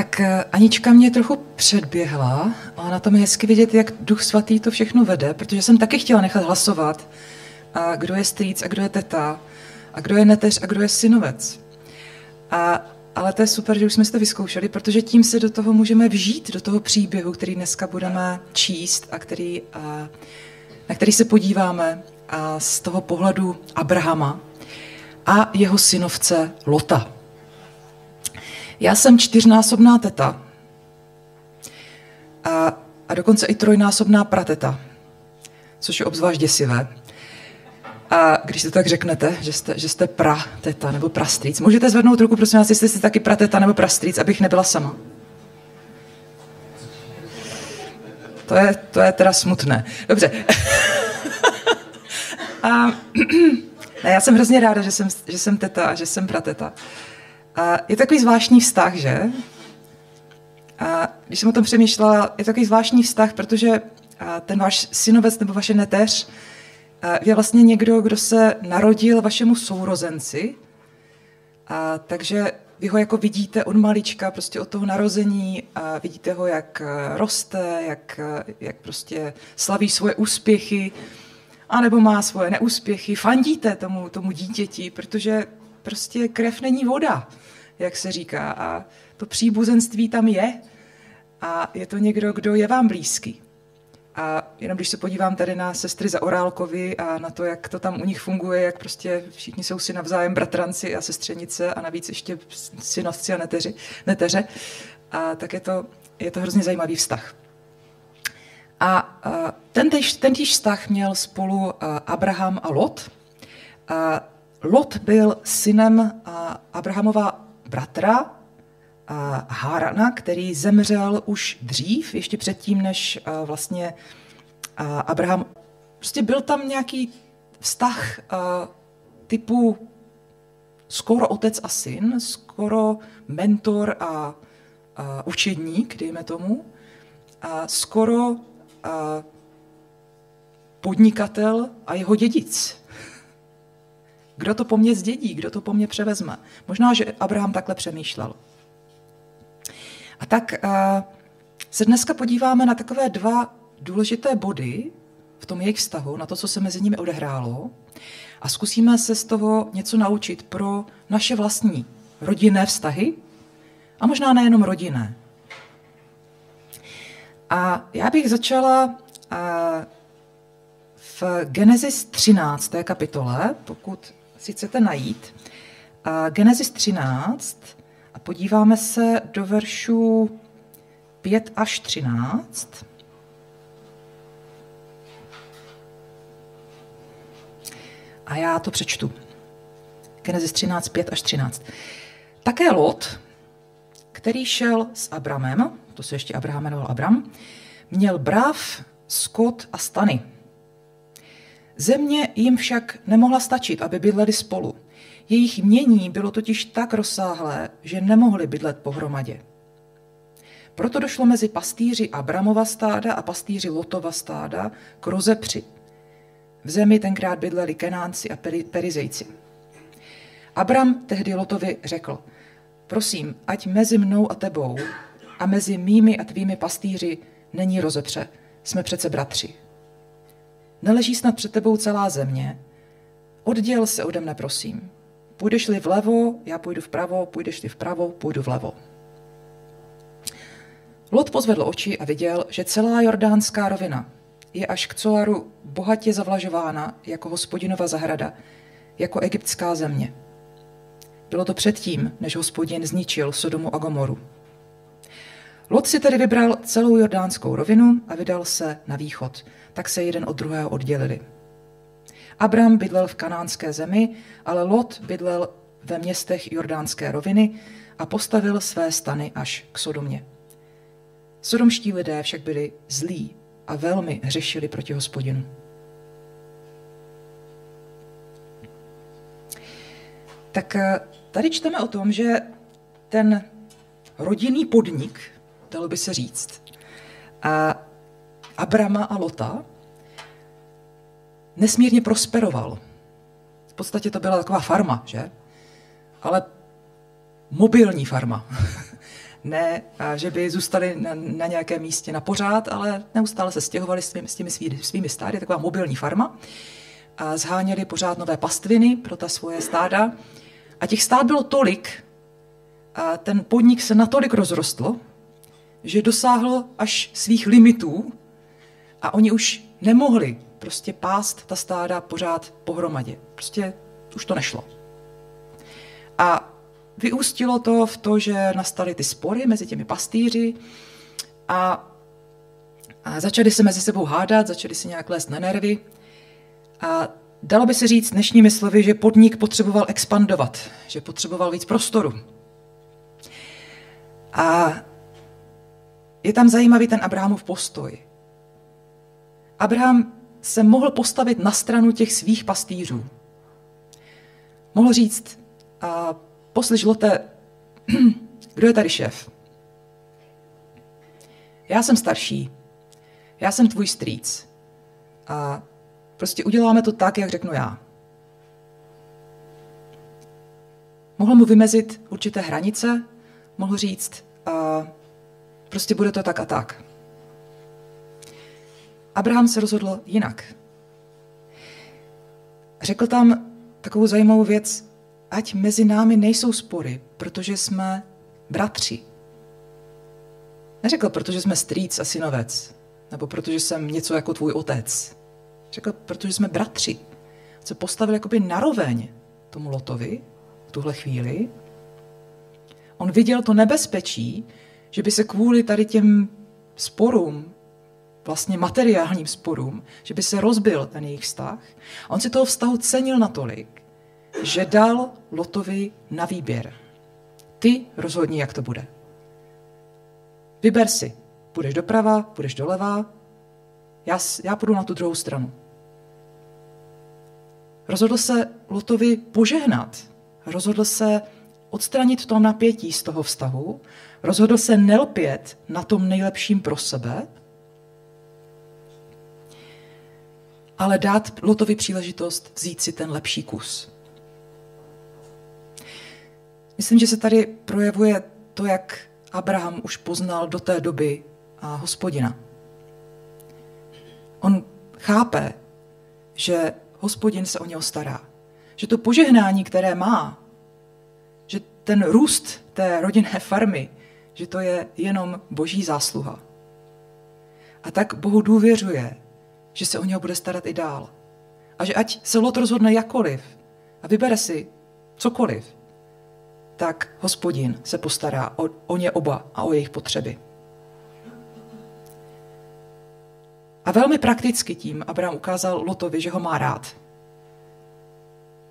tak eh, Anička mě trochu předběhla a na tom je hezky vidět, jak Duch Svatý to všechno vede, protože jsem taky chtěla nechat hlasovat, a kdo je strýc a kdo je teta, a kdo je neteř a kdo je synovec. A, ale to je super, že už jsme si to vyzkoušeli, protože tím se do toho můžeme vžít, do toho příběhu, který dneska budeme číst a, který, a na který se podíváme a z toho pohledu Abrahama a jeho synovce Lota. Já jsem čtyřnásobná teta a, a dokonce i trojnásobná prateta, což je obzvlášť děsivé. A když to tak řeknete, že jste, že jste pra teta nebo prastrýc, můžete zvednout ruku, prosím vás, jestli jste taky prateta nebo prastrýc, abych nebyla sama. To je, to je teda smutné. Dobře. a, ne, já jsem hrozně ráda, že jsem, že jsem teta a že jsem prateta. A je takový zvláštní vztah, že? A když jsem o tom přemýšlela, je takový zvláštní vztah, protože ten váš synovec nebo vaše neteř je vlastně někdo, kdo se narodil vašemu sourozenci, a takže vy ho jako vidíte od malička, prostě od toho narození a vidíte ho, jak roste, jak, jak prostě slaví svoje úspěchy, anebo má svoje neúspěchy, fandíte tomu, tomu dítěti, protože prostě krev není voda, jak se říká. A to příbuzenství tam je a je to někdo, kdo je vám blízký. A jenom když se podívám tady na sestry za Orálkovi a na to, jak to tam u nich funguje, jak prostě všichni jsou si navzájem bratranci a sestřenice a navíc ještě synovci a neteři, neteře, a tak je to, je to hrozně zajímavý vztah. A, a ten týž, ten týž vztah měl spolu Abraham a Lot. A Lot byl synem Abrahamova bratra Hárana, který zemřel už dřív, ještě předtím, než vlastně Abraham... Prostě byl tam nějaký vztah typu skoro otec a syn, skoro mentor a, učedník, dejme tomu, a skoro podnikatel a jeho dědic. Kdo to po mně zdědí, kdo to po mně převezme? Možná, že Abraham takhle přemýšlel. A tak uh, se dneska podíváme na takové dva důležité body v tom jejich vztahu, na to, co se mezi nimi odehrálo a zkusíme se z toho něco naučit pro naše vlastní rodinné vztahy a možná nejenom rodinné. A já bych začala uh, v Genesis 13. kapitole, pokud si chcete najít. Genesis 13 a podíváme se do veršů 5 až 13. A já to přečtu. Genesis 13, 5 až 13. Také Lot, který šel s Abramem, to se ještě Abraham jmenoval Abram, měl brav, skot a stany. Země jim však nemohla stačit, aby bydleli spolu. Jejich mění bylo totiž tak rozsáhlé, že nemohli bydlet pohromadě. Proto došlo mezi pastýři Abramova stáda a pastýři Lotova stáda k rozepři. V zemi tenkrát bydleli Kenánci a Perizejci. Abram tehdy Lotovi řekl, prosím, ať mezi mnou a tebou a mezi mými a tvými pastýři není rozepře, jsme přece bratři. Neleží snad před tebou celá země? Odděl se ode mne, prosím. Půjdeš-li vlevo, já půjdu vpravo, půjdeš-li vpravo, půjdu vlevo. Lot pozvedl oči a viděl, že celá jordánská rovina je až k Coaru bohatě zavlažována jako hospodinova zahrada, jako egyptská země. Bylo to předtím, než hospodin zničil Sodomu a Gomoru. Lot si tedy vybral celou jordánskou rovinu a vydal se na východ – tak se jeden od druhého oddělili. Abram bydlel v kanánské zemi, ale Lot bydlel ve městech Jordánské roviny a postavil své stany až k Sodomě. Sodomští lidé však byli zlí a velmi hřešili proti hospodinu. Tak eh, tady čteme o tom, že ten rodinný podnik, dalo by se říct, a Abrama a Lota, nesmírně prosperoval. V podstatě to byla taková farma, že? Ale mobilní farma. ne, že by zůstali na, na nějakém místě na pořád, ale neustále se stěhovali s těmi, s těmi svými, svými stády, taková mobilní farma. A zháněli pořád nové pastviny pro ta svoje stáda. A těch stád bylo tolik, a ten podnik se natolik rozrostl, že dosáhl až svých limitů a oni už nemohli prostě pást ta stáda pořád pohromadě. Prostě už to nešlo. A vyústilo to v to, že nastaly ty spory mezi těmi pastýři a, a začali se mezi sebou hádat, začali si nějak lézt na nervy. A dalo by se říct dnešními slovy, že podnik potřeboval expandovat, že potřeboval víc prostoru. A je tam zajímavý ten Abrahamův postoj. Abraham se mohl postavit na stranu těch svých pastýřů. Mohl říct, a poslyš Lote, kdo je tady šéf? Já jsem starší, já jsem tvůj strýc a prostě uděláme to tak, jak řeknu já. Mohl mu vymezit určité hranice, mohl říct, a prostě bude to tak a tak. Abraham se rozhodl jinak. Řekl tam takovou zajímavou věc, ať mezi námi nejsou spory, protože jsme bratři. Neřekl, protože jsme strýc a synovec, nebo protože jsem něco jako tvůj otec. Řekl, protože jsme bratři. Se postavil jakoby naroveň tomu Lotovi v tuhle chvíli. On viděl to nebezpečí, že by se kvůli tady těm sporům, vlastně materiálním sporům, že by se rozbil ten jejich vztah. A on si toho vztahu cenil natolik, že dal Lotovi na výběr. Ty rozhodni, jak to bude. Vyber si. Půjdeš doprava, půjdeš doleva, já, já půjdu na tu druhou stranu. Rozhodl se Lotovi požehnat. Rozhodl se odstranit to napětí z toho vztahu. Rozhodl se nelpět na tom nejlepším pro sebe, ale dát Lotovi příležitost vzít si ten lepší kus. Myslím, že se tady projevuje to, jak Abraham už poznal do té doby a hospodina. On chápe, že hospodin se o něho stará. Že to požehnání, které má, ten růst té rodinné farmy, že to je jenom boží zásluha. A tak Bohu důvěřuje, že se o něho bude starat i dál. A že ať se Lot rozhodne jakoliv a vybere si cokoliv, tak hospodin se postará o, o ně oba a o jejich potřeby. A velmi prakticky tím Abraham ukázal Lotovi, že ho má rád.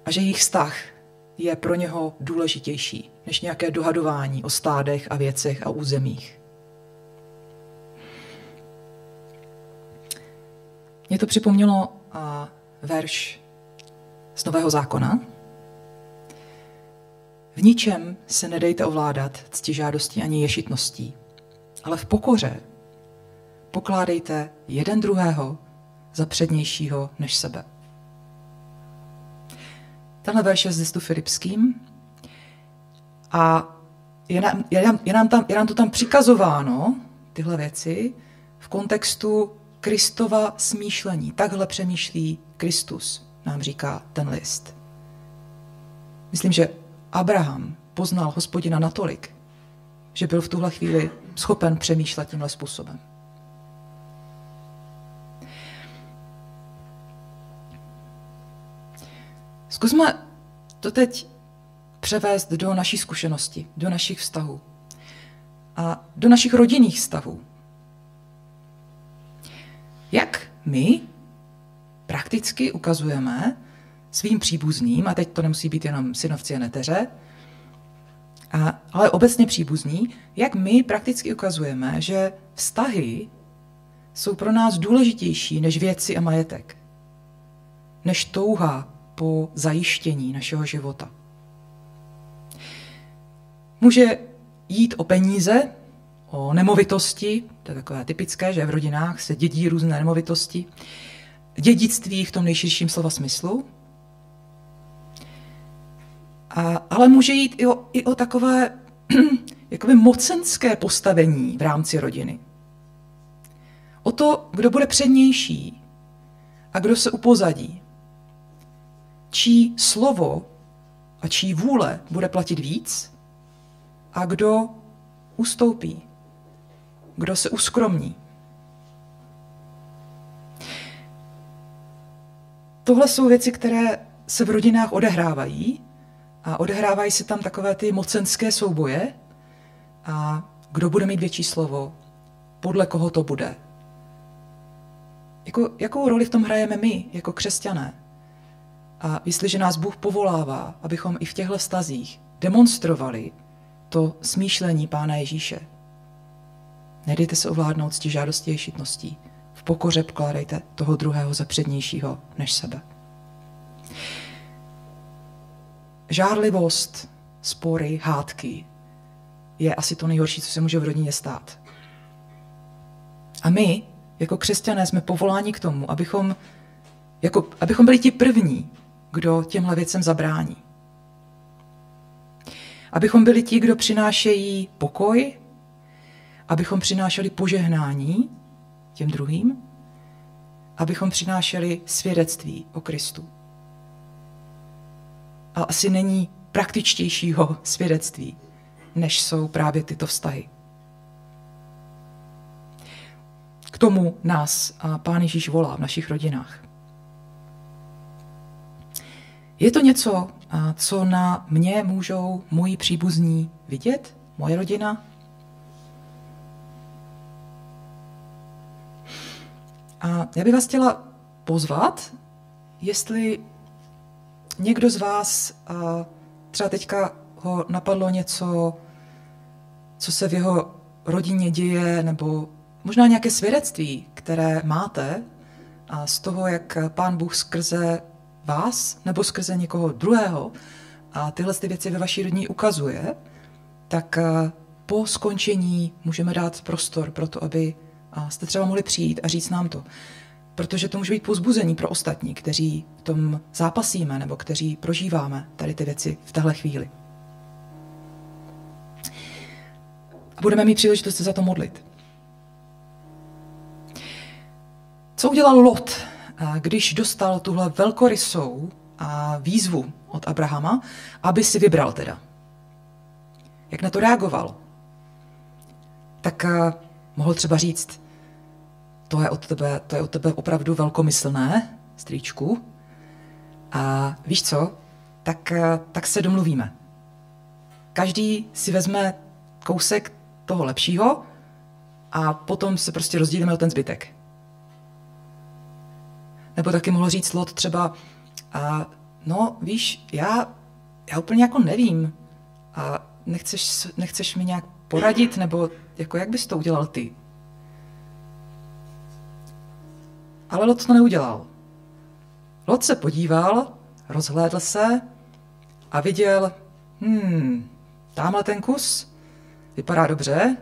A že jejich vztah je pro něho důležitější než nějaké dohadování o stádech a věcech a územích. Mě to připomnělo a, verš z Nového zákona, v ničem se nedejte ovládat ctižádostí ani ješitností, ale v pokoře pokládejte jeden druhého za přednějšího než sebe. Tenhle verš je z listu Filipským a je nám, je, nám, je, nám tam, je nám to tam přikazováno, tyhle věci, v kontextu Kristova smýšlení. Takhle přemýšlí Kristus, nám říká ten list. Myslím, že Abraham poznal hospodina natolik, že byl v tuhle chvíli schopen přemýšlet tímhle způsobem. Zkusme to teď převést do naší zkušenosti, do našich vztahů a do našich rodinných vztahů. Jak my prakticky ukazujeme svým příbuzným, a teď to nemusí být jenom synovci a neteře, a, ale obecně příbuzní, jak my prakticky ukazujeme, že vztahy jsou pro nás důležitější než věci a majetek, než touha po zajištění našeho života. Může jít o peníze, o nemovitosti, to je takové typické, že v rodinách se dědí různé nemovitosti, dědictví v tom nejširším slova smyslu, a, ale může jít i o, i o takové jakoby mocenské postavení v rámci rodiny. O to, kdo bude přednější a kdo se upozadí. Čí slovo a čí vůle bude platit víc a kdo ustoupí, kdo se uskromní. Tohle jsou věci, které se v rodinách odehrávají a odehrávají se tam takové ty mocenské souboje a kdo bude mít větší slovo, podle koho to bude. Jako, jakou roli v tom hrajeme my, jako křesťané? A jestliže nás Bůh povolává, abychom i v těchto stazích demonstrovali to smýšlení Pána Ježíše. Nedejte se ovládnout cti žádostí a šitností. V pokoře pokládejte toho druhého za přednějšího než sebe. Žárlivost, spory, hádky je asi to nejhorší, co se může v rodině stát. A my, jako křesťané, jsme povoláni k tomu, abychom, jako, abychom byli ti první, kdo těmhle věcem zabrání. Abychom byli ti, kdo přinášejí pokoj, abychom přinášeli požehnání těm druhým, abychom přinášeli svědectví o Kristu. A asi není praktičtějšího svědectví, než jsou právě tyto vztahy. K tomu nás Pán Ježíš volá v našich rodinách. Je to něco, co na mě můžou moji příbuzní vidět, moje rodina? A já bych vás chtěla pozvat, jestli někdo z vás třeba teďka ho napadlo něco, co se v jeho rodině děje, nebo možná nějaké svědectví, které máte a z toho, jak pán Bůh skrze vás nebo skrze někoho druhého a tyhle ty věci ve vaší rodině ukazuje, tak eh, po skončení můžeme dát prostor pro to, aby jste třeba mohli přijít a říct nám to. Protože to může být pozbuzení pro ostatní, kteří v tom zápasíme nebo kteří prožíváme tady ty věci v téhle chvíli. Budeme mít příležitost se za to modlit. Co udělal Lot, když dostal tuhle velkorysou výzvu od Abrahama, aby si vybral teda? Jak na to reagoval? Tak mohl třeba říct, to je od tebe, to je od tebe opravdu velkomyslné, strýčku. A víš co? Tak, tak se domluvíme. Každý si vezme kousek toho lepšího a potom se prostě rozdělíme o ten zbytek. Nebo taky mohl říct Lot třeba, a, no víš, já, já úplně jako nevím a nechceš, nechceš mi nějak poradit, nebo jako jak bys to udělal ty? Ale Lot to neudělal. Lot se podíval, rozhlédl se a viděl, hmm, tamhle ten kus vypadá dobře,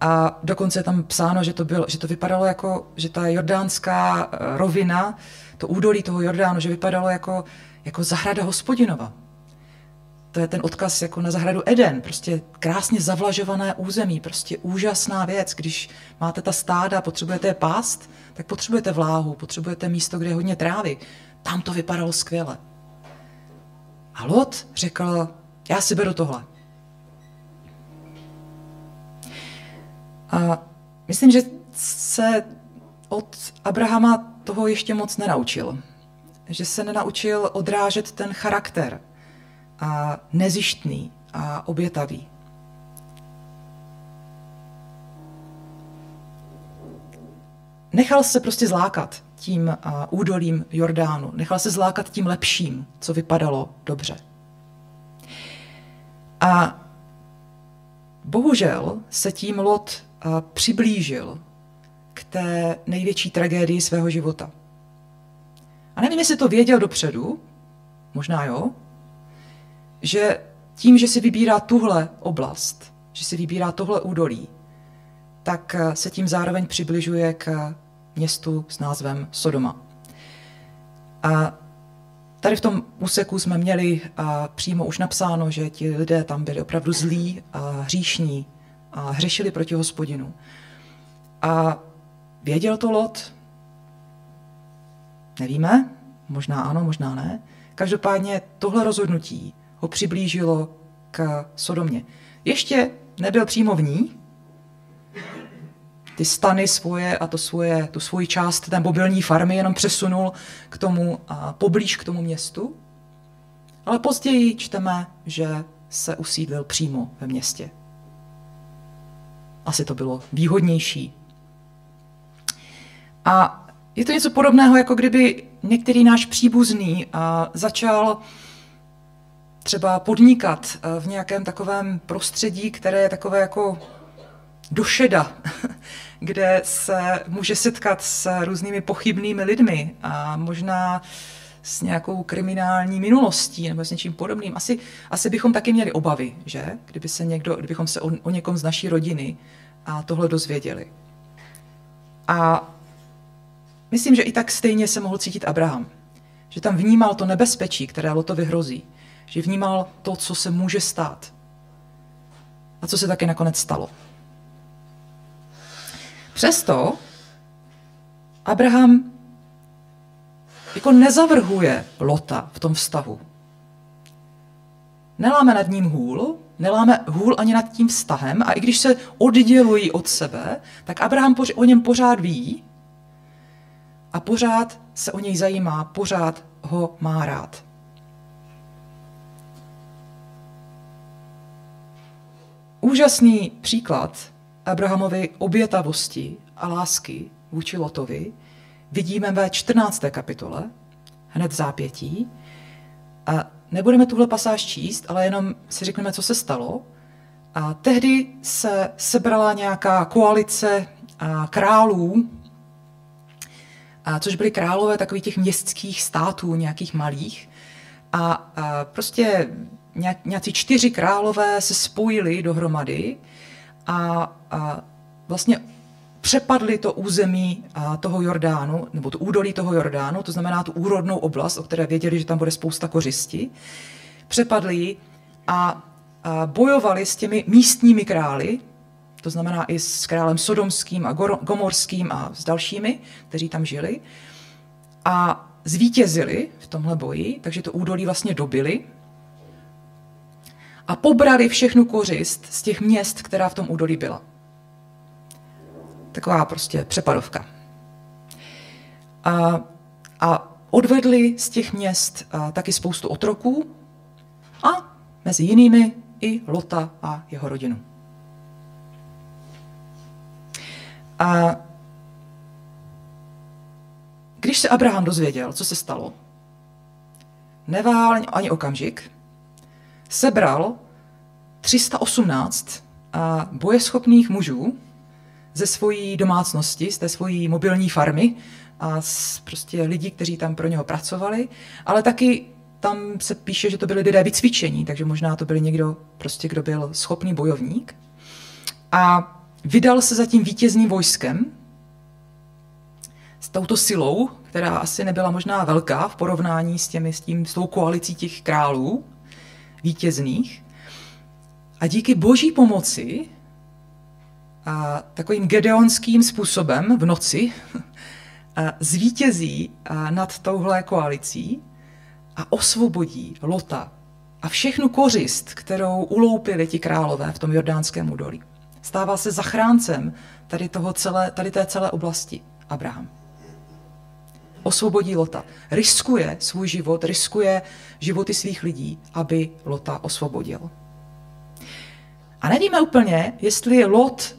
a dokonce je tam psáno, že to, bylo, že to vypadalo jako, že ta jordánská eh, rovina, to údolí toho Jordánu, že vypadalo jako, jako zahrada hospodinova. To je ten odkaz jako na zahradu Eden, prostě krásně zavlažované území, prostě úžasná věc. Když máte ta stáda, potřebujete je pást, tak potřebujete vláhu, potřebujete místo, kde je hodně trávy. Tam to vypadalo skvěle. A Lot řekl, já si beru tohle. A myslím, že se od Abrahama toho ještě moc nenaučil. Že se nenaučil odrážet ten charakter a nezištný a obětavý. Nechal se prostě zlákat tím údolím Jordánu. Nechal se zlákat tím lepším, co vypadalo dobře. A bohužel se tím Lot přiblížil k té největší tragédii svého života. A nevím, jestli to věděl dopředu, možná jo, že tím, že si vybírá tuhle oblast, že si vybírá tohle údolí, tak se tím zároveň přibližuje k městu s názvem Sodoma. A tady v tom úseku jsme měli přímo už napsáno, že ti lidé tam byli opravdu zlí a hříšní a hřešili proti hospodinu. A věděl to Lot? Nevíme, možná ano, možná ne. Každopádně tohle rozhodnutí ho přiblížilo k Sodomě. Ještě nebyl přímo v ní, ty stany svoje a to svoje, tu svoji část té mobilní farmy jenom přesunul k tomu, a poblíž k tomu městu. Ale později čteme, že se usídlil přímo ve městě. Asi to bylo výhodnější. A je to něco podobného, jako kdyby některý náš příbuzný začal třeba podnikat v nějakém takovém prostředí, které je takové jako došeda, kde se může setkat s různými pochybnými lidmi a možná s nějakou kriminální minulostí nebo s něčím podobným. Asi, asi bychom taky měli obavy, že? Kdyby se někdo, kdybychom se o, o někom z naší rodiny a tohle dozvěděli. A myslím, že i tak stejně se mohl cítit Abraham. Že tam vnímal to nebezpečí, které Lotovi hrozí. Že vnímal to, co se může stát. A co se taky nakonec stalo. Přesto Abraham jako nezavrhuje Lota v tom vztahu. Neláme nad ním hůl, neláme hůl ani nad tím vztahem a i když se oddělují od sebe, tak Abraham o něm pořád ví a pořád se o něj zajímá, pořád ho má rád. Úžasný příklad Abrahamovy obětavosti a lásky vůči Lotovi vidíme ve 14. kapitole, hned v zápětí. A nebudeme tuhle pasáž číst, ale jenom si řekneme, co se stalo. A tehdy se sebrala nějaká koalice králů, a což byly králové takových těch městských států, nějakých malých. A, a prostě nějací čtyři králové se spojili dohromady a, a vlastně přepadli to území toho Jordánu, nebo to údolí toho Jordánu, to znamená tu úrodnou oblast, o které věděli, že tam bude spousta kořisti. Přepadli ji a, a bojovali s těmi místními králi, to znamená i s králem Sodomským a Gomorským a s dalšími, kteří tam žili. A zvítězili v tomhle boji, takže to údolí vlastně dobili, a pobrali všechnu kořist z těch měst, která v tom údolí byla. Taková prostě přepadovka. A, a odvedli z těch měst a, taky spoustu otroků a mezi jinými i Lota a jeho rodinu. A když se Abraham dozvěděl, co se stalo, neváhal ani okamžik, sebral 318 bojeschopných mužů ze svojí domácnosti, z té svojí mobilní farmy a z prostě lidí, kteří tam pro něho pracovali, ale taky tam se píše, že to byli lidé vycvičení, takže možná to byl někdo, prostě, kdo byl schopný bojovník. A vydal se za tím vítězným vojskem s touto silou, která asi nebyla možná velká v porovnání s, těmi, s, tím, s tou koalicí těch králů, vítězných. A díky boží pomoci a takovým gedeonským způsobem v noci a zvítězí a nad touhle koalicí a osvobodí Lota a všechnu kořist, kterou uloupili ti králové v tom jordánském údolí. Stává se zachráncem tady, toho celé, tady té celé oblasti Abraham osvobodí Lota. Riskuje svůj život, riskuje životy svých lidí, aby Lota osvobodil. A nevíme úplně, jestli Lot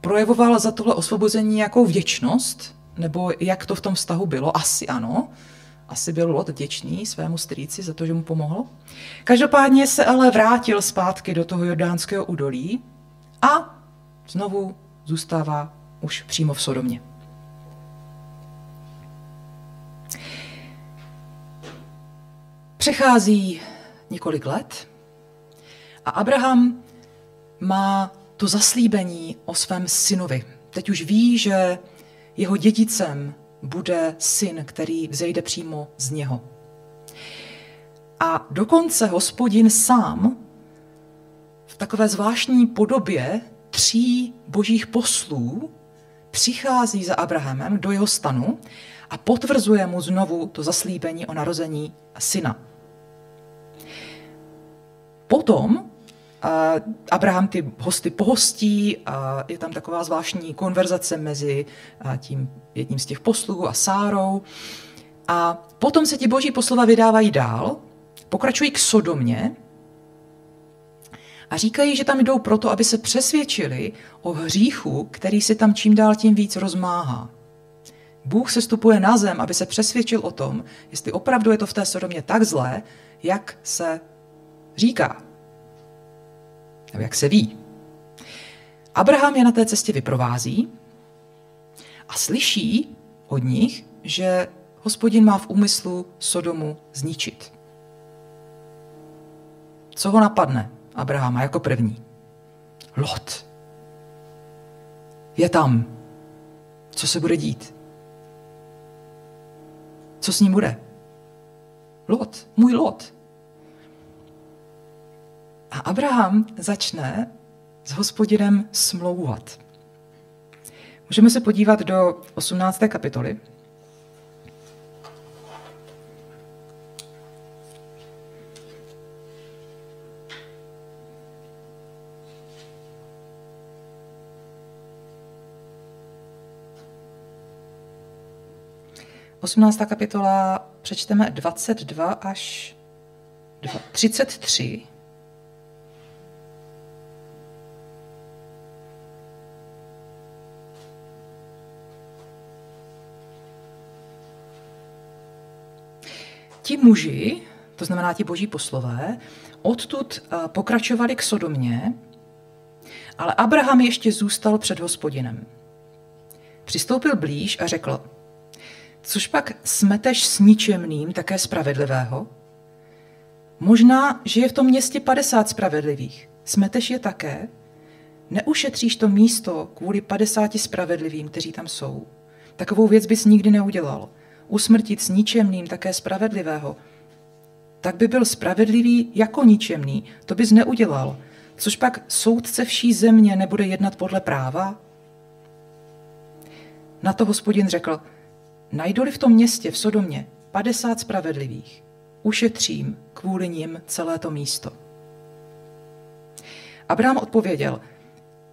projevoval za tohle osvobození nějakou vděčnost, nebo jak to v tom vztahu bylo. Asi ano. Asi byl Lot vděčný svému strýci za to, že mu pomohl. Každopádně se ale vrátil zpátky do toho jordánského údolí a znovu zůstává už přímo v Sodomě. Přechází několik let a Abraham má to zaslíbení o svém synovi. Teď už ví, že jeho dědicem bude syn, který vzejde přímo z něho. A dokonce hospodin sám v takové zvláštní podobě tří božích poslů přichází za Abrahamem do jeho stanu a potvrzuje mu znovu to zaslíbení o narození syna. Potom Abraham ty hosty pohostí a je tam taková zvláštní konverzace mezi tím jedním z těch poslů a Sárou. A potom se ti boží poslova vydávají dál, pokračují k Sodomě a říkají, že tam jdou proto, aby se přesvědčili o hříchu, který si tam čím dál tím víc rozmáhá. Bůh se stupuje na zem, aby se přesvědčil o tom, jestli opravdu je to v té Sodomě tak zlé, jak se říká. Nebo jak se ví. Abraham je na té cestě vyprovází a slyší od nich, že hospodin má v úmyslu Sodomu zničit. Co ho napadne Abrahama jako první? Lot. Je tam. Co se bude dít? Co s ním bude? Lot, můj Lot. A Abraham začne s hospodinem smlouvat. Můžeme se podívat do 18. kapitoly. 18. kapitola přečteme 22 až 33. muži, to znamená ti boží poslové, odtud eh, pokračovali k Sodomě, ale Abraham ještě zůstal před hospodinem. Přistoupil blíž a řekl, Což pak smeteš s ničemným také spravedlivého? Možná, že je v tom městě 50 spravedlivých. Smeteš je také? Neušetříš to místo kvůli 50 spravedlivým, kteří tam jsou. Takovou věc bys nikdy neudělal. Usmrtit s ničemným také spravedlivého. Tak by byl spravedlivý jako ničemný, to bys neudělal. Což pak soudce vší země nebude jednat podle práva? Na to hospodin řekl, Najdoli v tom městě, v Sodomě, 50 spravedlivých, ušetřím kvůli nim celé to místo. Abraham odpověděl,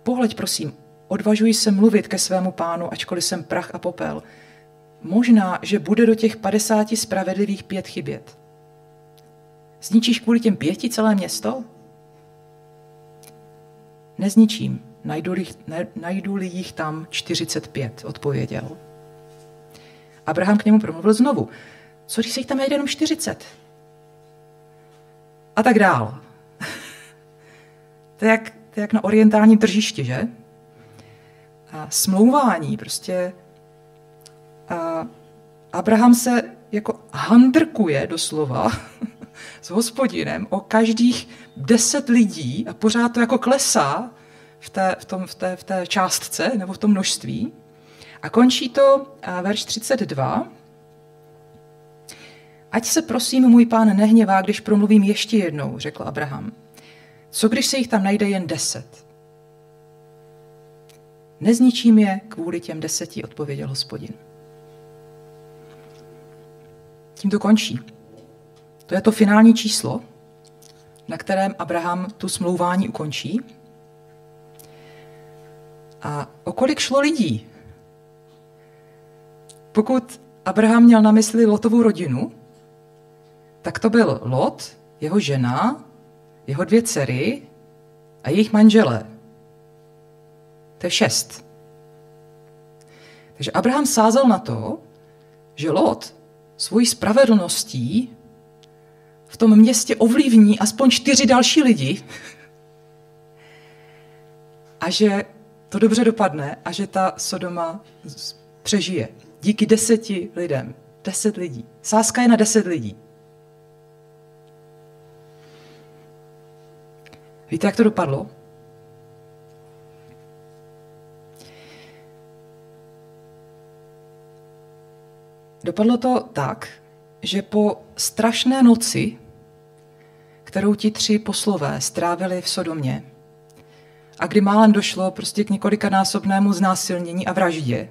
pohleď prosím, odvažuji se mluvit ke svému pánu, ačkoliv jsem prach a popel. Možná, že bude do těch 50 spravedlivých pět chybět. Zničíš kvůli těm pěti celé město? Nezničím, najdu-li, najdu-li jich tam 45, odpověděl. Abraham k němu promluvil znovu. Co když se jich tam najde jenom 40? A tak dál. to, je jak, to je jak na orientální tržišti, že? A smlouvání, prostě a Abraham se jako handrkuje doslova s hospodinem o každých deset lidí a pořád to jako klesá v té, v, tom, v, té, v té částce nebo v tom množství. A končí to verš 32. Ať se prosím můj pán nehněvá, když promluvím ještě jednou, řekl Abraham. Co když se jich tam najde jen deset? Nezničím je kvůli těm deseti, odpověděl hospodin. Tím to končí. To je to finální číslo, na kterém Abraham tu smlouvání ukončí. A o kolik šlo lidí pokud Abraham měl na mysli Lotovu rodinu, tak to byl Lot, jeho žena, jeho dvě dcery a jejich manželé. To je šest. Takže Abraham sázel na to, že Lot svojí spravedlností v tom městě ovlivní aspoň čtyři další lidi a že to dobře dopadne a že ta Sodoma přežije. Díky deseti lidem. Deset lidí. Sázka je na deset lidí. Víte, jak to dopadlo? Dopadlo to tak, že po strašné noci kterou ti tři poslové strávili v Sodomě a kdy málem došlo prostě k několikanásobnému znásilnění a vraždě,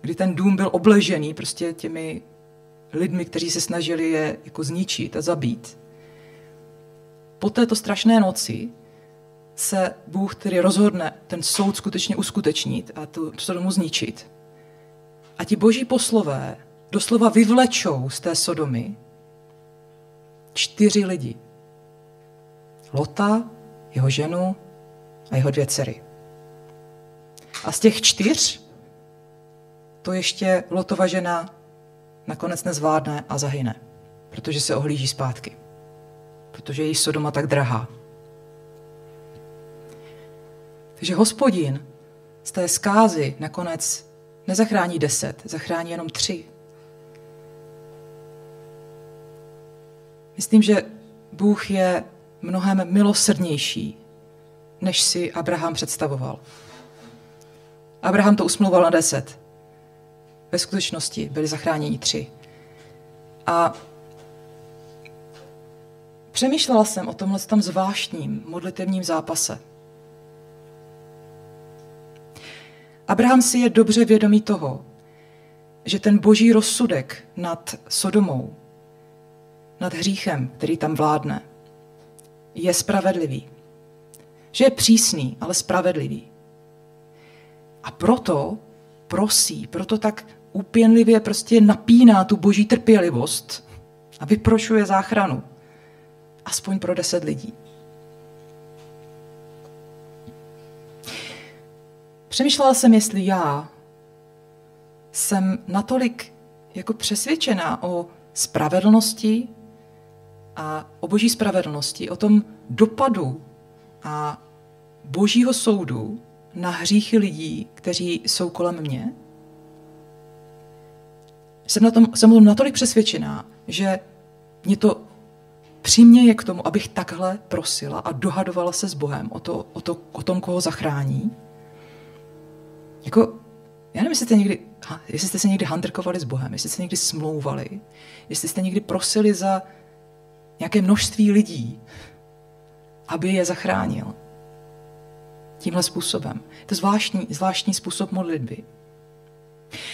kdy ten dům byl obležený prostě těmi lidmi, kteří se snažili je jako zničit a zabít. Po této strašné noci se Bůh tedy rozhodne ten soud skutečně uskutečnit a tu Sodomu zničit. A ti boží poslové doslova vyvlečou z té Sodomy čtyři lidi. Lota, jeho ženu a jeho dvě dcery. A z těch čtyř to ještě Lotova žena nakonec nezvládne a zahyne, protože se ohlíží zpátky. Protože je jí Sodoma tak drahá. Takže hospodin z té zkázy nakonec nezachrání deset, zachrání jenom tři. Myslím, že Bůh je mnohem milosrdnější, než si Abraham představoval. Abraham to usmluval na deset. Ve skutečnosti byli zachráněni tři. A přemýšlela jsem o tomhle tam zvláštním modlitevním zápase. Abraham si je dobře vědomý toho, že ten boží rozsudek nad Sodomou, nad hříchem, který tam vládne, je spravedlivý. Že je přísný, ale spravedlivý. A proto prosí, proto tak úpěnlivě prostě napíná tu boží trpělivost a vyprošuje záchranu. Aspoň pro deset lidí. Přemýšlela jsem, jestli já jsem natolik jako přesvědčená o spravedlnosti a o boží spravedlnosti, o tom dopadu a božího soudu na hříchy lidí, kteří jsou kolem mě. Jsem, na tom, jsem natolik přesvědčená, že mě to přiměje k tomu, abych takhle prosila a dohadovala se s Bohem o, to, o, to, o tom, koho zachrání. Jako, já nevím, jestli jste někdy, jestli jste se někdy handrkovali s Bohem, jestli jste někdy smlouvali, jestli jste někdy prosili za nějaké množství lidí, aby je zachránil. Tímhle způsobem. Je to zvláštní, zvláštní způsob modlitby.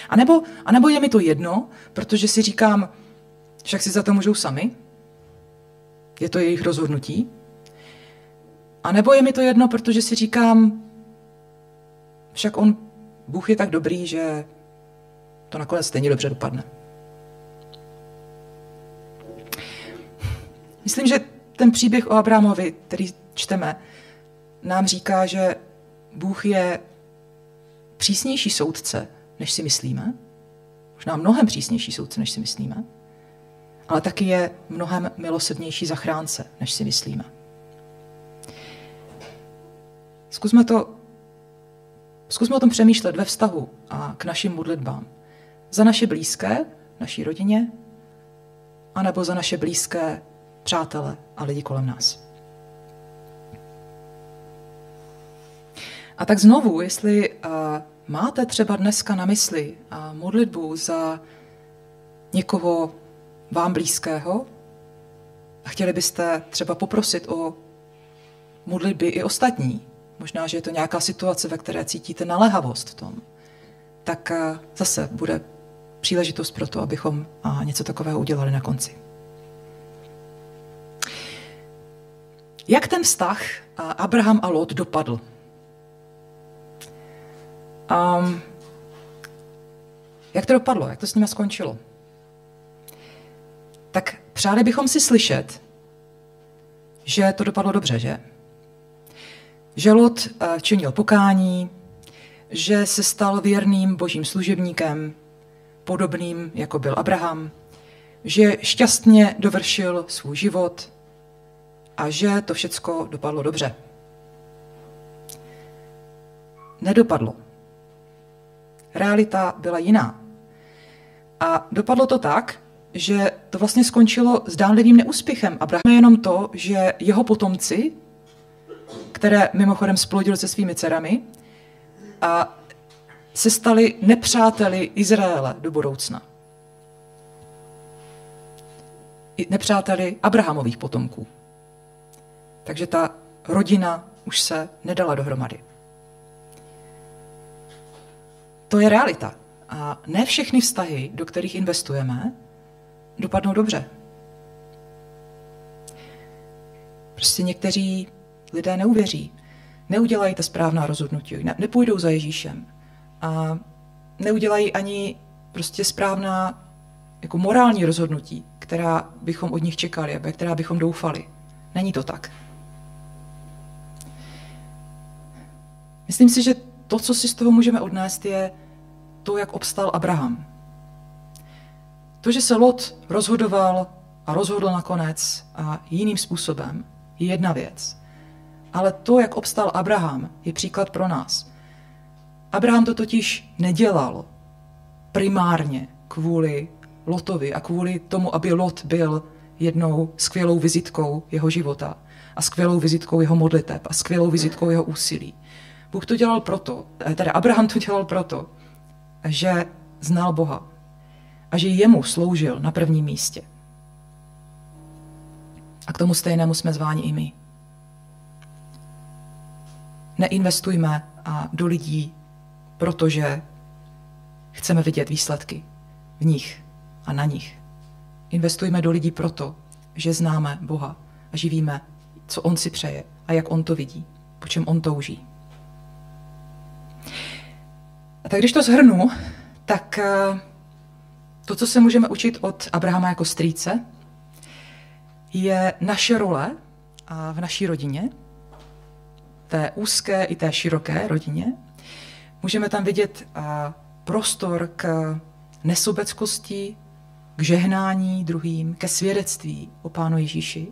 A nebo, a nebo je mi to jedno, protože si říkám, však si za to můžou sami, je to jejich rozhodnutí. A nebo je mi to jedno, protože si říkám, však on, Bůh je tak dobrý, že to nakonec stejně dobře dopadne. Myslím, že ten příběh o Abrahamovi, který čteme, nám říká, že Bůh je přísnější soudce, než si myslíme. Možná mnohem přísnější soudce, než si myslíme. Ale taky je mnohem milosrdnější zachránce, než si myslíme. Zkusme to Zkusme o tom přemýšlet ve vztahu a k našim modlitbám. Za naše blízké, naší rodině, anebo za naše blízké přátele a lidi kolem nás. A tak znovu, jestli uh, máte třeba dneska na mysli uh, modlitbu za někoho vám blízkého a chtěli byste třeba poprosit o modlitby i ostatní, možná, že je to nějaká situace, ve které cítíte naléhavost v tom, tak uh, zase bude příležitost pro to, abychom uh, něco takového udělali na konci. Jak ten vztah Abraham a Lot dopadl? Um, jak to dopadlo? Jak to s nimi skončilo? Tak přáli bychom si slyšet, že to dopadlo dobře, že? Že Lot eh, činil pokání, že se stal věrným božím služebníkem, podobným jako byl Abraham, že šťastně dovršil svůj život, a že to všecko dopadlo dobře. Nedopadlo. Realita byla jiná. A dopadlo to tak, že to vlastně skončilo zdánlivým neúspěchem. Abraham jenom to, že jeho potomci, které mimochodem splodil se svými dcerami, a se stali nepřáteli Izraele do budoucna. nepřáteli Abrahamových potomků. Takže ta rodina už se nedala dohromady. To je realita. A ne všechny vztahy, do kterých investujeme, dopadnou dobře. Prostě někteří lidé neuvěří, neudělají ta správná rozhodnutí, ne, nepůjdou za Ježíšem a neudělají ani prostě správná jako morální rozhodnutí, která bychom od nich čekali, aby která bychom doufali. Není to tak. Myslím si, že to, co si z toho můžeme odnést, je to, jak obstal Abraham. To, že se Lot rozhodoval a rozhodl nakonec a jiným způsobem, je jedna věc. Ale to, jak obstal Abraham, je příklad pro nás. Abraham to totiž nedělal primárně kvůli Lotovi a kvůli tomu, aby Lot byl jednou skvělou vizitkou jeho života a skvělou vizitkou jeho modliteb a skvělou vizitkou jeho úsilí. Bůh to dělal proto, eh, teda Abraham to dělal proto, že znal Boha a že jemu sloužil na prvním místě. A k tomu stejnému jsme zváni i my. Neinvestujme do lidí, protože chceme vidět výsledky v nich a na nich. Investujme do lidí proto, že známe Boha a živíme, co On si přeje a jak On to vidí, po čem On touží. A tak když to zhrnu, tak eh, to, co se můžeme učit od Abrahama jako strýce, je naše role v naší rodině, té úzké i té široké rodině. Můžeme tam vidět prostor k nesobeckosti, k žehnání druhým, ke svědectví o Pánu Ježíši.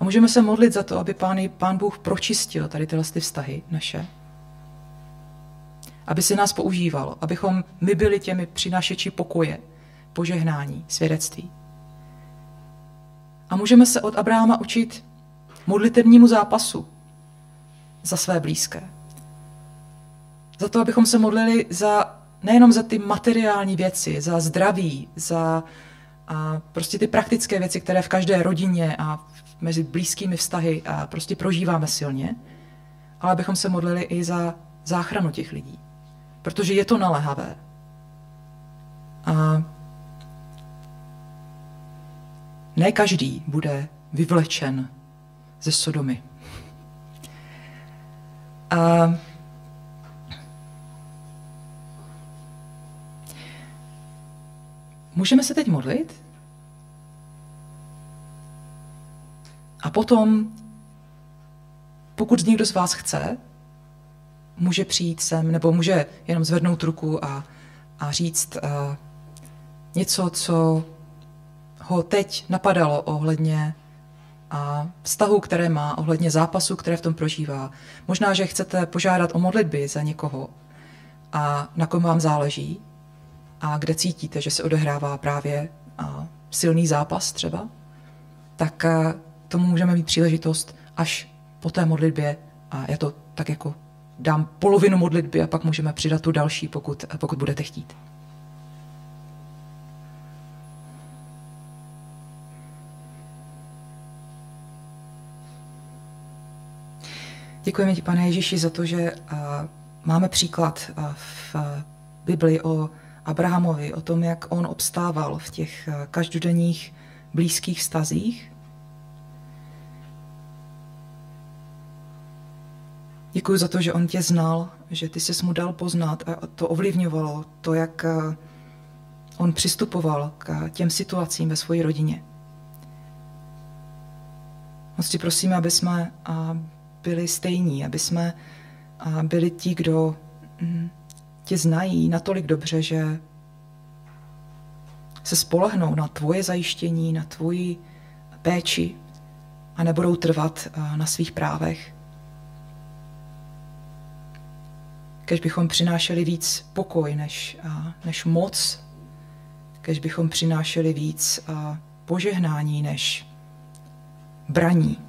A můžeme se modlit za to, aby Pán, Pán Bůh pročistil tady tyhle ty vztahy naše. Aby se nás používal, abychom my byli těmi přinášeči pokoje, požehnání, svědectví. A můžeme se od Abrahama učit modlitevnímu zápasu za své blízké. Za to, abychom se modlili za nejenom za ty materiální věci, za zdraví, za a prostě ty praktické věci, které v každé rodině a mezi blízkými vztahy a prostě prožíváme silně, ale abychom se modlili i za záchranu těch lidí. Protože je to naléhavé. A ne každý bude vyvlečen ze Sodomy. A můžeme se teď modlit? A potom, pokud někdo z vás chce, může přijít sem, nebo může jenom zvednout ruku a, a říct uh, něco, co ho teď napadalo ohledně a vztahu, které má, ohledně zápasu, které v tom prožívá. Možná, že chcete požádat o modlitby za někoho a na kom vám záleží a kde cítíte, že se odehrává právě silný zápas třeba, tak tomu můžeme mít příležitost až po té modlitbě a já to tak jako dám polovinu modlitby a pak můžeme přidat tu další, pokud, pokud budete chtít. Děkujeme ti, pane Ježíši, za to, že máme příklad v Bibli o Abrahamovi, o tom, jak on obstával v těch každodenních blízkých stazích. Děkuji za to, že on tě znal, že ty se mu dal poznat a to ovlivňovalo to, jak on přistupoval k těm situacím ve své rodině. Moc ti prosíme, aby jsme byli stejní, aby jsme byli ti, kdo mm, tě znají natolik dobře, že se spolehnou na tvoje zajištění, na tvoji péči a nebudou trvat na svých právech. Kež bychom přinášeli víc pokoj než, než moc, kež bychom přinášeli víc požehnání než braní.